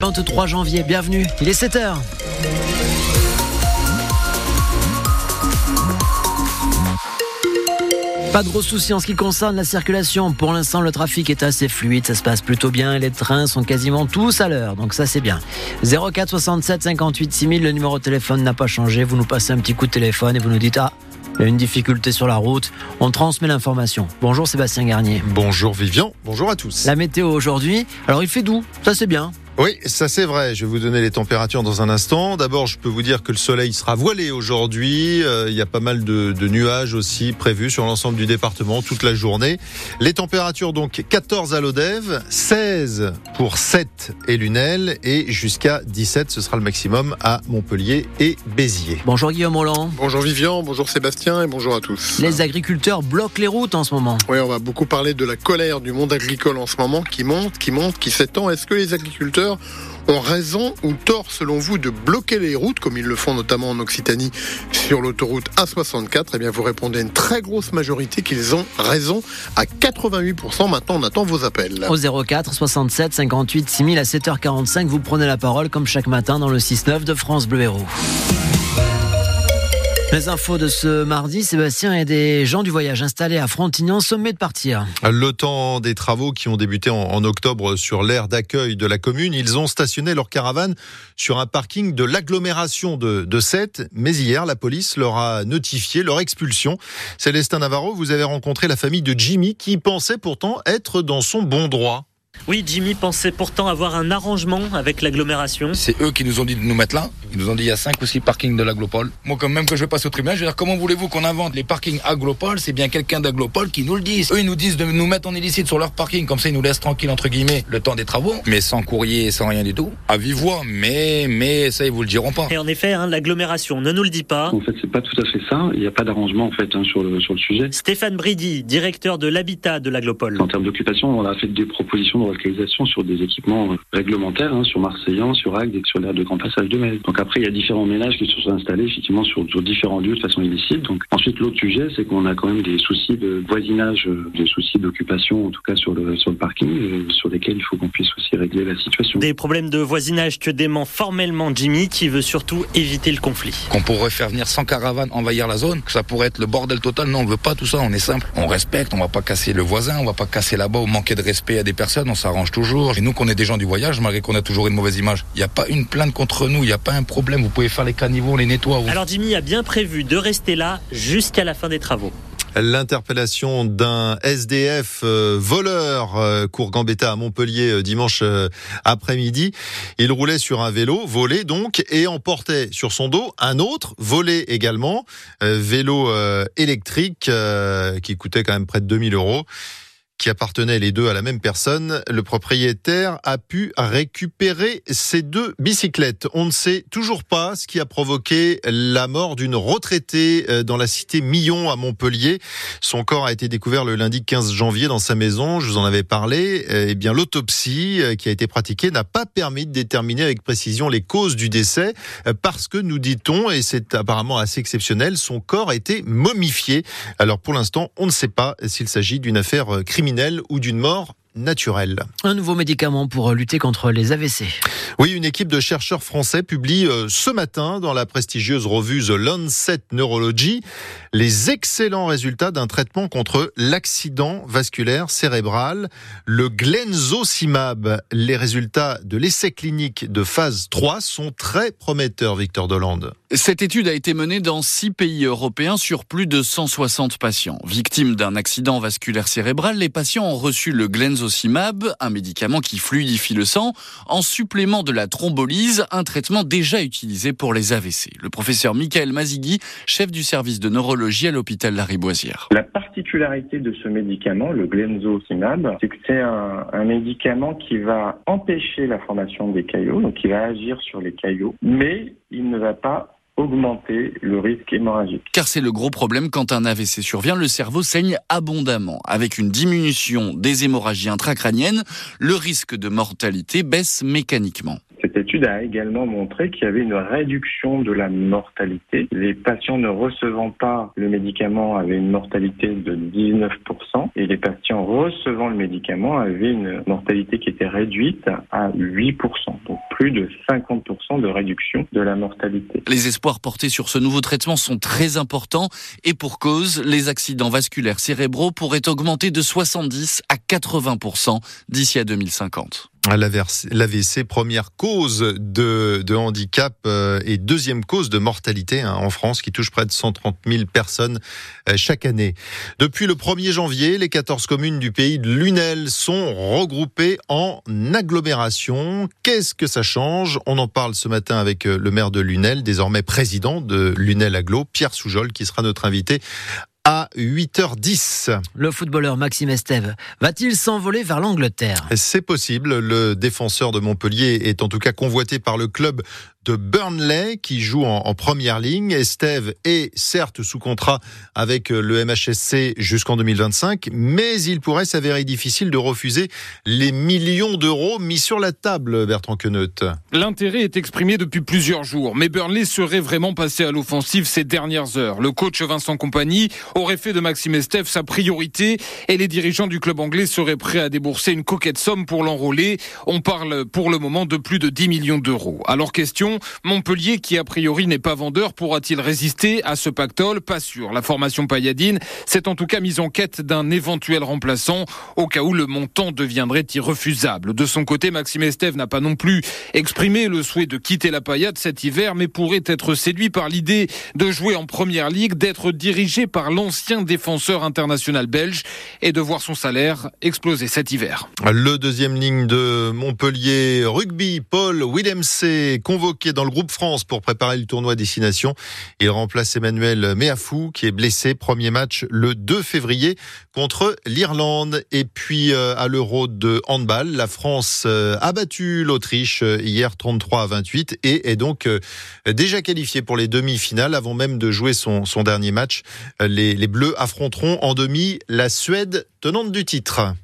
23 janvier, bienvenue, il est 7h. Pas de gros soucis en ce qui concerne la circulation. Pour l'instant, le trafic est assez fluide, ça se passe plutôt bien et les trains sont quasiment tous à l'heure, donc ça c'est bien. 04 67 58 6000, le numéro de téléphone n'a pas changé. Vous nous passez un petit coup de téléphone et vous nous dites Ah, il y a une difficulté sur la route. On transmet l'information. Bonjour Sébastien Garnier. Bonjour Vivian, bonjour à tous. La météo aujourd'hui, alors il fait doux, ça c'est bien. Oui, ça c'est vrai. Je vais vous donner les températures dans un instant. D'abord, je peux vous dire que le soleil sera voilé aujourd'hui. Euh, il y a pas mal de, de nuages aussi prévus sur l'ensemble du département toute la journée. Les températures donc 14 à l'Odève, 16 pour 7 et Lunel et jusqu'à 17, ce sera le maximum à Montpellier et Béziers. Bonjour Guillaume Holland. Bonjour Vivian, bonjour Sébastien et bonjour à tous. Les agriculteurs bloquent les routes en ce moment. Oui, on va beaucoup parler de la colère du monde agricole en ce moment qui monte, qui monte, qui s'étend. Est-ce que les agriculteurs ont raison ou tort selon vous de bloquer les routes comme ils le font notamment en Occitanie sur l'autoroute A64 Eh bien vous répondez à une très grosse majorité qu'ils ont raison à 88%. Maintenant on attend vos appels. Au 04 67 58 6000 à 7h45, vous prenez la parole comme chaque matin dans le 6-9 de France Bleu Héros. Les infos de ce mardi, Sébastien et des gens du voyage installés à Frontignan sommet de partir. Le temps des travaux qui ont débuté en, en octobre sur l'aire d'accueil de la commune, ils ont stationné leur caravane sur un parking de l'agglomération de, de Sète. Mais hier, la police leur a notifié leur expulsion. Célestin Navarro, vous avez rencontré la famille de Jimmy qui pensait pourtant être dans son bon droit. Oui, Jimmy pensait pourtant avoir un arrangement avec l'agglomération. C'est eux qui nous ont dit de nous mettre là. Ils nous ont dit il y a 5 ou 6 parkings de l'Aglopole. Moi, quand même que je passe au tribunal, je veux dire, comment voulez-vous qu'on invente les parkings Aglopole C'est bien quelqu'un d'Aglopole qui nous le dise. Eux, ils nous disent de nous mettre en illicite sur leur parking. Comme ça, ils nous laissent tranquille, entre guillemets, le temps des travaux. Mais sans courrier, sans rien du tout. À vive voix. Mais, mais, ça, ils vous le diront pas. Et en effet, hein, l'agglomération ne nous le dit pas. En fait, c'est pas tout à fait ça. Il n'y a pas d'arrangement en fait hein, sur le sur le sujet. Stéphane Bridy, directeur de l'habitat de l'Aglopole. En termes d'occupation, on a fait des propositions de relocalisation sur des équipements réglementaires, hein, sur Marseillan, sur Agde et sur l'aire de grand passage de Mai. Donc après, il y a différents ménages qui se sont installés effectivement sur, sur différents lieux de façon illicite. Donc ensuite, l'autre sujet, c'est qu'on a quand même des soucis de voisinage, des soucis d'occupation, en tout cas sur le sur le parking, euh, sur lesquels il faut qu'on puisse aussi régler la situation. Des problèmes de voisinage que dément formellement Jimmy, qui veut surtout éviter le conflit. Qu'on pourrait faire venir 100 caravanes envahir la zone, que ça pourrait être le bordel total. Non, on veut pas tout ça. On est simple. On respecte. On va pas casser le voisin. On va pas casser là-bas ou manquer de respect à des personnes. On s'arrange toujours. Et nous, qu'on est des gens du voyage, malgré qu'on a toujours une mauvaise image, il n'y a pas une plainte contre nous. Il n'y a pas un problème. Vous pouvez faire les caniveaux, les nettoie. Alors Jimmy a bien prévu de rester là jusqu'à la fin des travaux. L'interpellation d'un SDF euh, voleur euh, cours Gambetta à Montpellier euh, dimanche euh, après-midi. Il roulait sur un vélo, volé donc, et emportait sur son dos un autre, volé également, vélo électrique qui coûtait quand même près de 2000 euros qui appartenaient les deux à la même personne. Le propriétaire a pu récupérer ces deux bicyclettes. On ne sait toujours pas ce qui a provoqué la mort d'une retraitée euh, dans la cité Millon à Montpellier. Son corps a été découvert le lundi 15 janvier dans sa maison. Je vous en avais parlé. Eh bien, l'autopsie euh, qui a été pratiquée n'a pas permis de déterminer avec précision les causes du décès euh, parce que nous dit-on, et c'est apparemment assez exceptionnel, son corps a été momifié. Alors pour l'instant, on ne sait pas s'il s'agit d'une affaire criminelle ou d'une mort naturelle. Un nouveau médicament pour lutter contre les AVC. Oui, une équipe de chercheurs français publie euh, ce matin dans la prestigieuse revue The Lancet Neurology les excellents résultats d'un traitement contre l'accident vasculaire cérébral, le glenzocimab. Les résultats de l'essai clinique de phase 3 sont très prometteurs, Victor Dolande. Cette étude a été menée dans six pays européens sur plus de 160 patients. Victimes d'un accident vasculaire cérébral, les patients ont reçu le glenzocimab, un médicament qui fluidifie le sang, en supplément de la thrombolyse, un traitement déjà utilisé pour les AVC. Le professeur Michael Mazigui, chef du service de neurologie à l'hôpital Lariboisière. La particularité de ce médicament, le glenzocimab, c'est que c'est un, un médicament qui va empêcher la formation des caillots, donc qui va agir sur les caillots, mais il ne va pas augmenter le risque hémorragique. Car c'est le gros problème quand un AVC survient, le cerveau saigne abondamment. Avec une diminution des hémorragies intracrâniennes, le risque de mortalité baisse mécaniquement. Étude a également montré qu'il y avait une réduction de la mortalité. Les patients ne recevant pas le médicament avaient une mortalité de 19% et les patients recevant le médicament avaient une mortalité qui était réduite à 8%. Donc plus de 50% de réduction de la mortalité. Les espoirs portés sur ce nouveau traitement sont très importants et pour cause, les accidents vasculaires cérébraux pourraient augmenter de 70 à 80% d'ici à 2050. L'AVC, première cause de, handicap euh, et deuxième cause de mortalité hein, en France, qui touche près de 130 000 personnes euh, chaque année. Depuis le 1er janvier, les 14 communes du pays de Lunel sont regroupées en agglomération. Qu'est-ce que ça change? On en parle ce matin avec euh, le maire de Lunel, désormais président de Lunel Aglo, Pierre Soujol, qui sera notre invité à 8h10. Le footballeur Maxime Estève va-t-il s'envoler vers l'Angleterre? C'est possible. Le défenseur de Montpellier est en tout cas convoité par le club de Burnley qui joue en, première ligne. Estève est certes sous contrat avec le MHSC jusqu'en 2025, mais il pourrait s'avérer difficile de refuser les millions d'euros mis sur la table, Bertrand Queneut. L'intérêt est exprimé depuis plusieurs jours, mais Burnley serait vraiment passé à l'offensive ces dernières heures. Le coach Vincent Compagnie aurait fait de Maxime Estève sa priorité et les dirigeants du club anglais seraient prêts à débourser une coquette somme pour l'enrôler. On parle pour le moment de plus de 10 millions d'euros. Alors question, Montpellier, qui a priori n'est pas vendeur, pourra-t-il résister à ce pactole? Pas sûr. La formation payadine s'est en tout cas mise en quête d'un éventuel remplaçant au cas où le montant deviendrait irrefusable. De son côté, Maxime Estève n'a pas non plus exprimé le souhait de quitter la paillade cet hiver, mais pourrait être séduit par l'idée de jouer en première ligue, d'être dirigé par l'ancien défenseur international belge et de voir son salaire exploser cet hiver. Le deuxième ligne de Montpellier rugby, Paul convoqué dans le groupe France pour préparer le tournoi destination. Il remplace Emmanuel Meafou qui est blessé. Premier match le 2 février contre l'Irlande. Et puis euh, à l'Euro de handball, la France euh, a battu l'Autriche euh, hier 33 à 28 et est donc déjà qualifiée pour les demi-finales avant même de jouer son, dernier match. Les, les Bleus affronteront en demi la Suède tenante du titre.